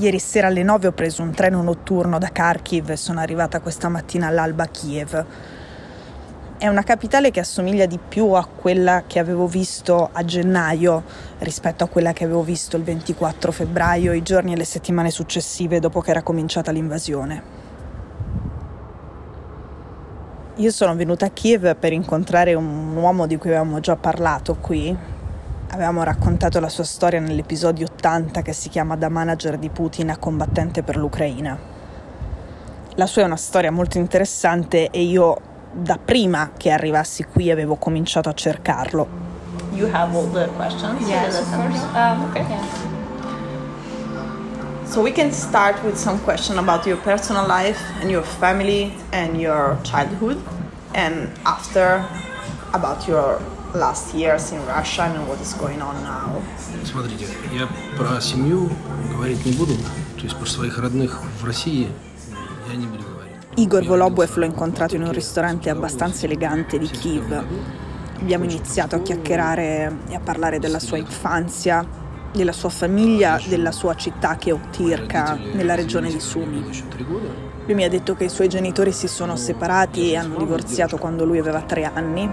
Ieri sera alle 9 ho preso un treno notturno da Kharkiv e sono arrivata questa mattina all'alba a Kiev. È una capitale che assomiglia di più a quella che avevo visto a gennaio rispetto a quella che avevo visto il 24 febbraio, i giorni e le settimane successive dopo che era cominciata l'invasione. Io sono venuta a Kiev per incontrare un uomo di cui avevamo già parlato qui. Avevamo raccontato la sua storia nell'episodio 80 che si chiama Da manager di Putin a combattente per l'Ucraina. La sua è una storia molto interessante e io da prima che arrivassi qui avevo cominciato a cercarlo. You have all the questions? Yes, of course. Um, okay. Yeah. So we can start with some question about your personal life and your family and your childhood, and after about your last years in Russia and what is going on now. Смотрите, я про семью говорить не буду, то есть про своих родных в России я не буду говорить. Igor Volobuev l'ho incontrato in un ristorante abbastanza elegante di Kiev. Abbiamo iniziato a chiacchierare e a parlare della sua infanzia, della sua famiglia, della sua città che è Ottirka, nella regione di Sumi. Lui mi ha detto che i suoi genitori si sono separati e hanno divorziato quando lui aveva tre anni,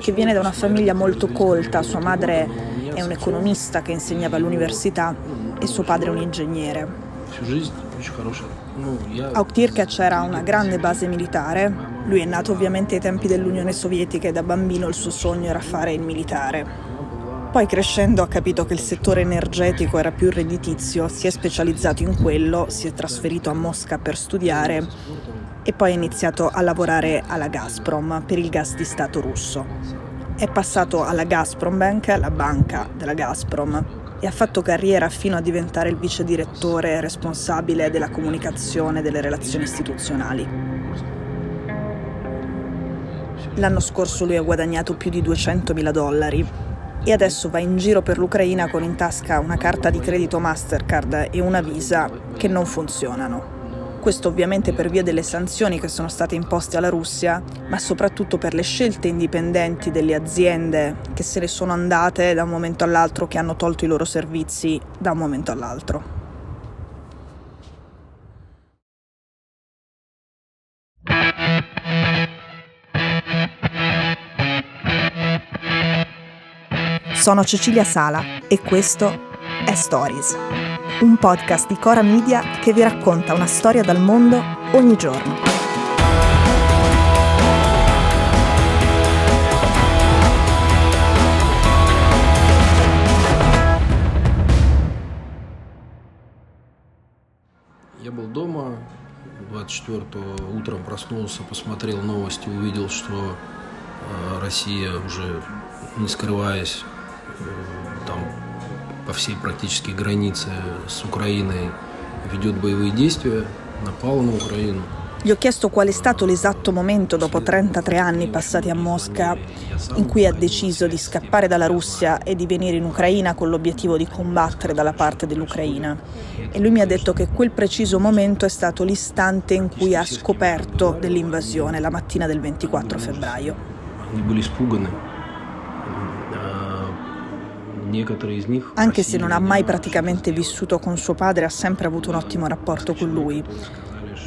che viene da una famiglia molto colta, sua madre è un economista che insegnava all'università e suo padre è un ingegnere. A Oktirka c'era una grande base militare. Lui è nato ovviamente ai tempi dell'Unione Sovietica e da bambino il suo sogno era fare il militare. Poi crescendo ha capito che il settore energetico era più redditizio, si è specializzato in quello, si è trasferito a Mosca per studiare e poi ha iniziato a lavorare alla Gazprom per il gas di Stato russo. È passato alla Gazprom Bank, la banca della Gazprom, e ha fatto carriera fino a diventare il vice direttore responsabile della comunicazione e delle relazioni istituzionali. L'anno scorso lui ha guadagnato più di 200.000 dollari e adesso va in giro per l'Ucraina con in tasca una carta di credito Mastercard e una Visa che non funzionano. Questo ovviamente per via delle sanzioni che sono state imposte alla Russia, ma soprattutto per le scelte indipendenti delle aziende che se ne sono andate da un momento all'altro, che hanno tolto i loro servizi da un momento all'altro. Sono Cecilia Sala e questo è Stories un podcast di Cora Media che vi racconta una storia dal mondo ogni giorno. Я был дома, 24 утром проснулся, посмотрел новости, увидел, что Россия уже не скрываясь там по всей практически границе с Украиной ведет боевые действия, напала на Украину. Gli ho chiesto qual è stato l'esatto momento, dopo 33 anni passati a Mosca, in cui ha deciso di scappare dalla Russia e di venire in Ucraina con l'obiettivo di combattere dalla parte dell'Ucraina. E lui mi ha detto che quel preciso momento è stato l'istante in cui ha scoperto dell'invasione, la mattina del 24 febbraio. Они были испуганы. anche se non ha mai praticamente vissuto con suo padre, ha sempre avuto un ottimo rapporto con lui.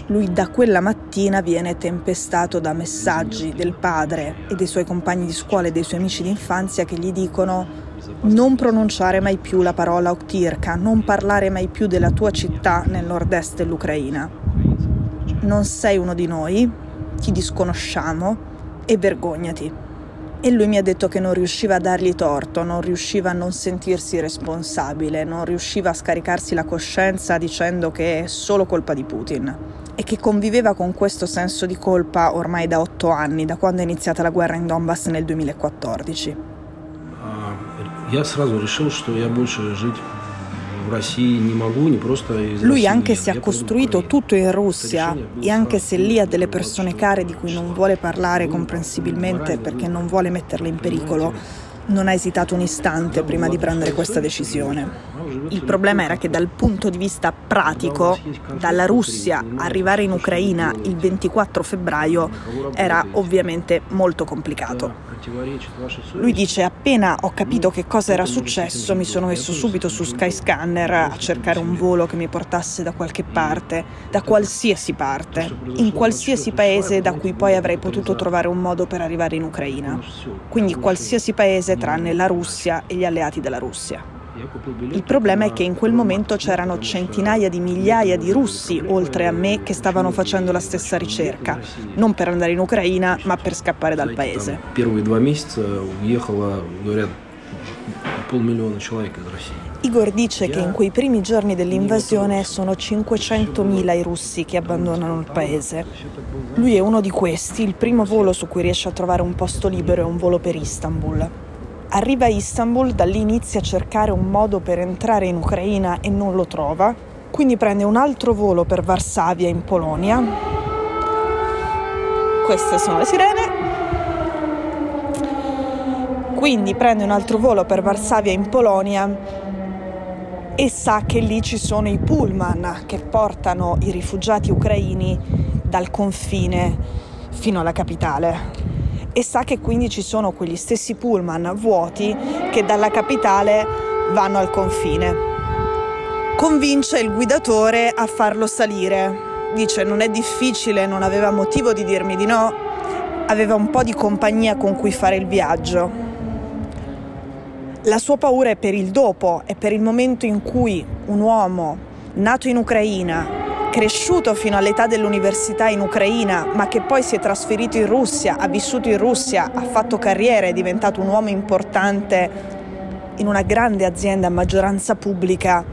Lui da quella mattina viene tempestato da messaggi del padre e dei suoi compagni di scuola e dei suoi amici di infanzia che gli dicono non pronunciare mai più la parola Oktirka, non parlare mai più della tua città nel nord-est dell'Ucraina. Non sei uno di noi, ti disconosciamo e vergognati E lui mi ha detto che non riusciva a dargli torto, non riusciva a non sentirsi responsabile, non riusciva a scaricarsi la coscienza dicendo che è solo colpa di Putin e che conviveva con questo senso di colpa ormai da otto anni, da quando è iniziata la guerra in Donbass nel 2014. Я сразу решил, что я больше жить lui anche se ha costruito tutto in Russia e anche se lì ha delle persone care di cui non vuole parlare comprensibilmente perché non vuole metterle in pericolo, non ha esitato un istante prima di prendere questa decisione. Il problema era che dal punto di vista pratico, dalla Russia arrivare in Ucraina il 24 febbraio era ovviamente molto complicato. Lui dice appena ho capito che cosa era successo mi sono messo subito su Skyscanner a cercare un volo che mi portasse da qualche parte, da qualsiasi parte, in qualsiasi paese da cui poi avrei potuto trovare un modo per arrivare in Ucraina. Quindi qualsiasi paese tranne la Russia e gli alleati della Russia. Il problema è che in quel momento c'erano centinaia di migliaia di russi, oltre a me, che stavano facendo la stessa ricerca, non per andare in Ucraina, ma per scappare dal paese. Igor dice che in quei primi giorni dell'invasione sono 500.000 i russi che abbandonano il paese. Lui è uno di questi, il primo volo su cui riesce a trovare un posto libero è un volo per Istanbul. Arriva a Istanbul, da lì inizia a cercare un modo per entrare in Ucraina e non lo trova, quindi prende un altro volo per Varsavia in Polonia. Queste sono le sirene. Quindi prende un altro volo per Varsavia in Polonia e sa che lì ci sono i pullman che portano i rifugiati ucraini dal confine fino alla capitale e sa che quindi ci sono quegli stessi pullman vuoti che dalla capitale vanno al confine. Convince il guidatore a farlo salire. Dice non è difficile, non aveva motivo di dirmi di no, aveva un po' di compagnia con cui fare il viaggio. La sua paura è per il dopo, è per il momento in cui un uomo nato in Ucraina, cresciuto fino all'età dell'università in Ucraina, ma che poi si è trasferito in Russia, ha vissuto in Russia, ha fatto carriera, è diventato un uomo importante in una grande azienda a maggioranza pubblica,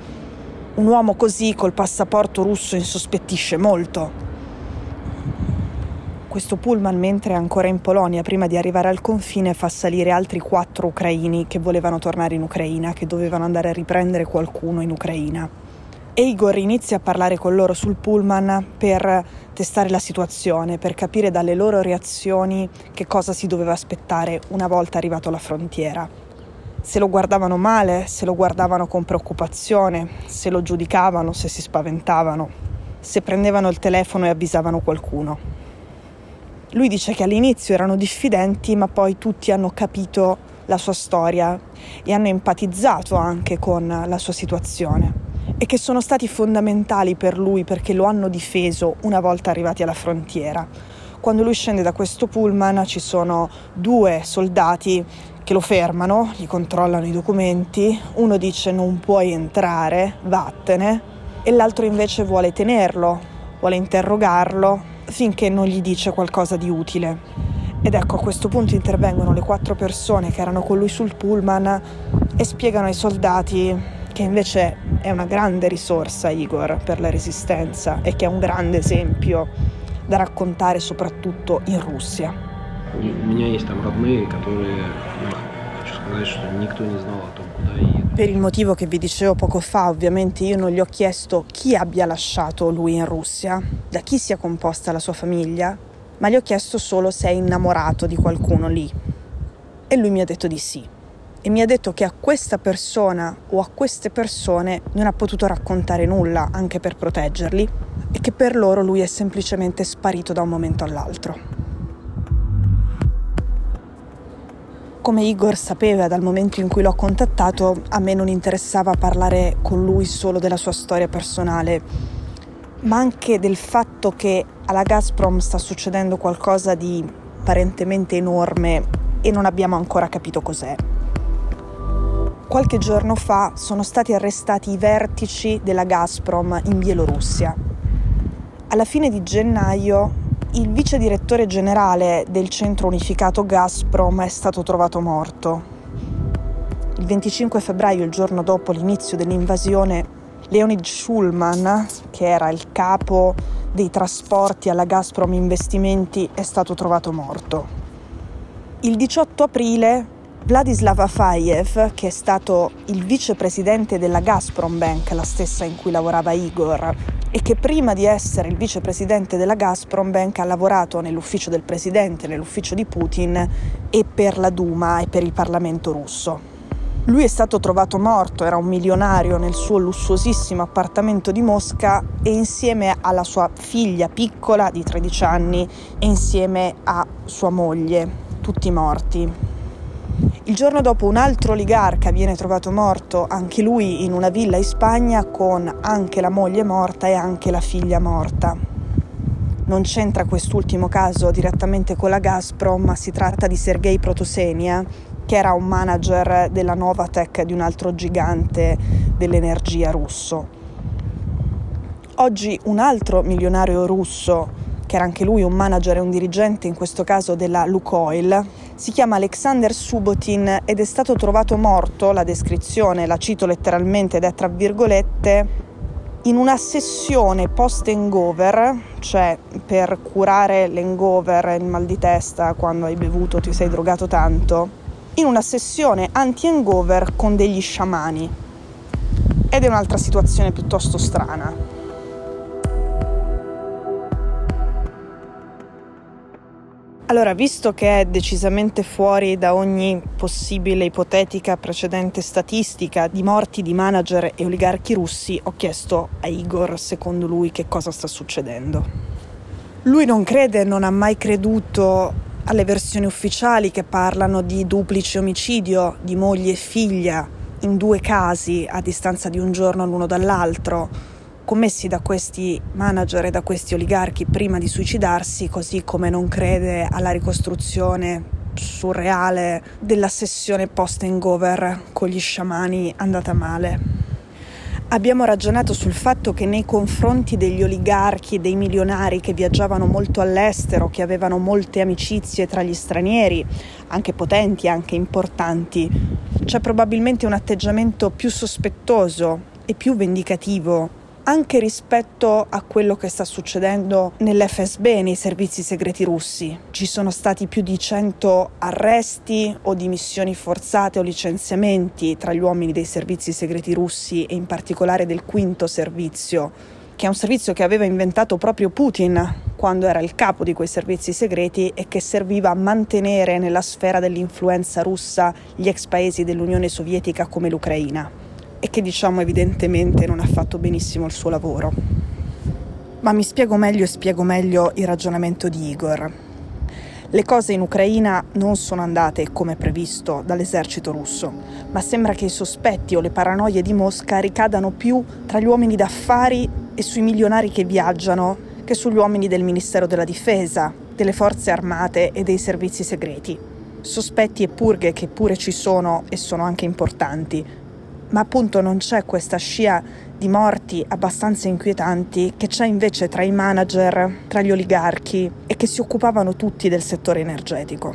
un uomo così col passaporto russo insospettisce molto. Questo pullman, mentre è ancora in Polonia, prima di arrivare al confine, fa salire altri quattro ucraini che volevano tornare in Ucraina, che dovevano andare a riprendere qualcuno in Ucraina. E Igor inizia a parlare con loro sul pullman per testare la situazione, per capire dalle loro reazioni che cosa si doveva aspettare una volta arrivato alla frontiera. Se lo guardavano male, se lo guardavano con preoccupazione, se lo giudicavano, se si spaventavano, se prendevano il telefono e avvisavano qualcuno. Lui dice che all'inizio erano diffidenti, ma poi tutti hanno capito la sua storia e hanno empatizzato anche con la sua situazione e che sono stati fondamentali per lui perché lo hanno difeso una volta arrivati alla frontiera. Quando lui scende da questo pullman ci sono due soldati che lo fermano, gli controllano i documenti, uno dice non puoi entrare, vattene, e l'altro invece vuole tenerlo, vuole interrogarlo finché non gli dice qualcosa di utile. Ed ecco, a questo punto intervengono le quattro persone che erano con lui sul pullman e spiegano ai soldati che invece è una grande risorsa Igor per la resistenza e che è un grande esempio da raccontare soprattutto in Russia. Per il motivo che vi dicevo poco fa, ovviamente io non gli ho chiesto chi abbia lasciato lui in Russia, da chi sia composta la sua famiglia, ma gli ho chiesto solo se è innamorato di qualcuno lì. E lui mi ha detto di sì e mi ha detto che a questa persona o a queste persone non ha potuto raccontare nulla anche per proteggerli e che per loro lui è semplicemente sparito da un momento all'altro. Come Igor sapeva dal momento in cui l'ho contattato, a me non interessava parlare con lui solo della sua storia personale, ma anche del fatto che alla Gazprom sta succedendo qualcosa di apparentemente enorme e non abbiamo ancora capito cos'è. Qualche giorno fa sono stati arrestati i vertici della Gazprom in Bielorussia. Alla fine di gennaio il vice direttore generale del centro unificato Gazprom è stato trovato morto. Il 25 febbraio, il giorno dopo l'inizio dell'invasione, Leonid Schulman, che era il capo dei trasporti alla Gazprom Investimenti, è stato trovato morto. Il 18 aprile Vladislav Afayev, che è stato il vicepresidente della Gazprom Bank, la stessa in cui lavorava Igor, e che prima di essere il vicepresidente della Gazprom Bank ha lavorato nell'ufficio del presidente, nell'ufficio di Putin e per la Duma e per il Parlamento russo. Lui è stato trovato morto, era un milionario nel suo lussuosissimo appartamento di Mosca e insieme alla sua figlia piccola di 13 anni e insieme a sua moglie, tutti morti. Il giorno dopo un altro oligarca viene trovato morto, anche lui in una villa in Spagna, con anche la moglie morta e anche la figlia morta. Non c'entra quest'ultimo caso direttamente con la Gazprom, ma si tratta di Sergei Protosenia, che era un manager della Novatec di un altro gigante dell'energia russo. Oggi un altro milionario russo che era anche lui un manager e un dirigente, in questo caso della Lukoil, si chiama Alexander Subotin ed è stato trovato morto, la descrizione la cito letteralmente ed è tra virgolette, in una sessione post-hangover, cioè per curare l'hangover, il mal di testa quando hai bevuto, ti sei drogato tanto, in una sessione anti-hangover con degli sciamani. Ed è un'altra situazione piuttosto strana. Allora, visto che è decisamente fuori da ogni possibile ipotetica precedente statistica di morti di manager e oligarchi russi, ho chiesto a Igor, secondo lui, che cosa sta succedendo. Lui non crede, non ha mai creduto alle versioni ufficiali che parlano di duplice omicidio di moglie e figlia in due casi a distanza di un giorno l'uno dall'altro commessi da questi manager e da questi oligarchi prima di suicidarsi, così come non crede alla ricostruzione surreale della sessione post-hangover con gli sciamani andata male. Abbiamo ragionato sul fatto che nei confronti degli oligarchi dei milionari che viaggiavano molto all'estero, che avevano molte amicizie tra gli stranieri, anche potenti, anche importanti, c'è probabilmente un atteggiamento più sospettoso e più vendicativo anche rispetto a quello che sta succedendo nell'FSB, nei servizi segreti russi. Ci sono stati più di 100 arresti o dimissioni forzate o licenziamenti tra gli uomini dei servizi segreti russi e in particolare del quinto servizio, che è un servizio che aveva inventato proprio Putin quando era il capo di quei servizi segreti e che serviva a mantenere nella sfera dell'influenza russa gli ex paesi dell'Unione Sovietica come l'Ucraina e che diciamo evidentemente non ha fatto benissimo il suo lavoro. Ma mi spiego meglio e spiego meglio il ragionamento di Igor. Le cose in Ucraina non sono andate come previsto dall'esercito russo, ma sembra che i sospetti o le paranoie di Mosca ricadano più tra gli uomini d'affari e sui milionari che viaggiano che sugli uomini del Ministero della Difesa, delle forze armate e dei servizi segreti. Sospetti e purghe che pure ci sono e sono anche importanti, ma appunto non c'è questa scia di morti abbastanza inquietanti che c'è invece tra i manager, tra gli oligarchi e che si occupavano tutti del settore energetico.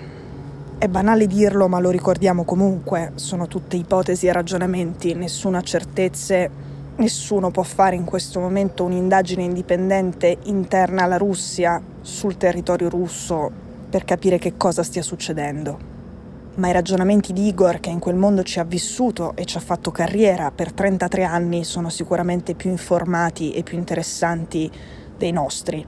È banale dirlo, ma lo ricordiamo comunque, sono tutte ipotesi e ragionamenti, nessuna certezze, nessuno può fare in questo momento un'indagine indipendente interna alla Russia sul territorio russo per capire che cosa stia succedendo ma i ragionamenti di Igor, che in quel mondo ci ha vissuto e ci ha fatto carriera per 33 anni, sono sicuramente più informati e più interessanti dei nostri.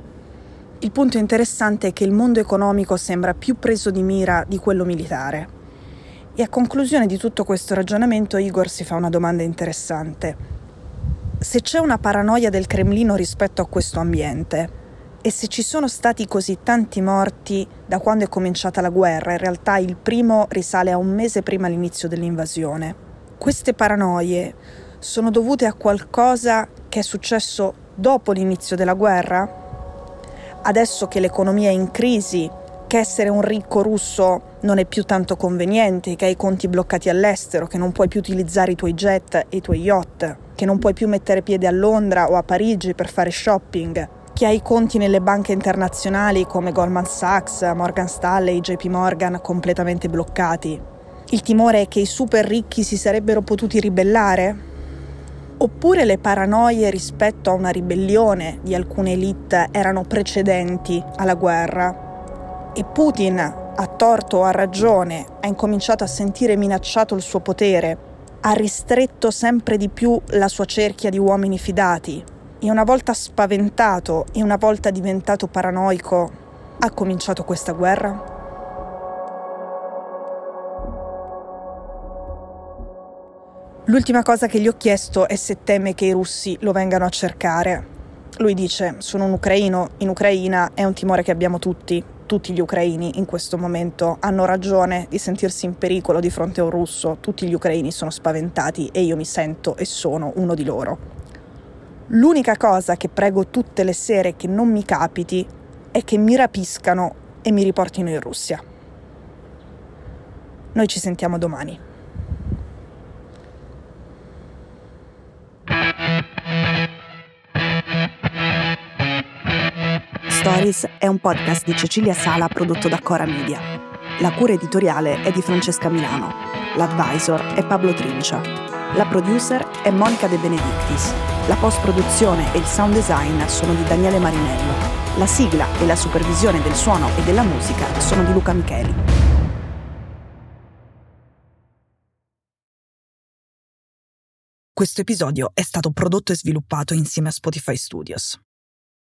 Il punto interessante è che il mondo economico sembra più preso di mira di quello militare. E a conclusione di tutto questo ragionamento Igor si fa una domanda interessante. Se c'è una paranoia del Cremlino rispetto a questo ambiente, e se ci sono stati così tanti morti da quando è cominciata la guerra, in realtà il primo risale a un mese prima l'inizio dell'invasione. Queste paranoie sono dovute a qualcosa che è successo dopo l'inizio della guerra? Adesso che l'economia è in crisi, che essere un ricco russo non è più tanto conveniente, che hai i conti bloccati all'estero, che non puoi più utilizzare i tuoi jet e i tuoi yacht, che non puoi più mettere piede a Londra o a Parigi per fare shopping, chi ha i conti nelle banche internazionali come Goldman Sachs, Morgan Stanley, JP Morgan completamente bloccati. Il timore è che i super ricchi si sarebbero potuti ribellare? Oppure le paranoie rispetto a una ribellione di alcune elite erano precedenti alla guerra? E Putin, a torto o a ragione, ha incominciato a sentire minacciato il suo potere, ha ristretto sempre di più la sua cerchia di uomini fidati e una volta spaventato e una volta diventato paranoico, ha cominciato questa guerra? L'ultima cosa che gli ho chiesto è se teme che i russi lo vengano a cercare. Lui dice, sono un ucraino, in Ucraina è un timore che abbiamo tutti, tutti gli ucraini in questo momento hanno ragione di sentirsi in pericolo di fronte a un russo, tutti gli ucraini sono spaventati e io mi sento e sono uno di loro. L'unica cosa che prego tutte le sere che non mi capiti è che mi rapiscano e mi riportino in Russia. Noi ci sentiamo domani. Stories è un podcast di Cecilia Sala prodotto da Cora Media. La cura editoriale è di Francesca Milano. L'advisor è Pablo Trincia. La producer è Monica De Benedictis. La post-produzione e il sound design sono di Daniele Marinello. La sigla e la supervisione del suono e della musica sono di Luca Micheli. Questo episodio è stato prodotto e sviluppato insieme a Spotify Studios.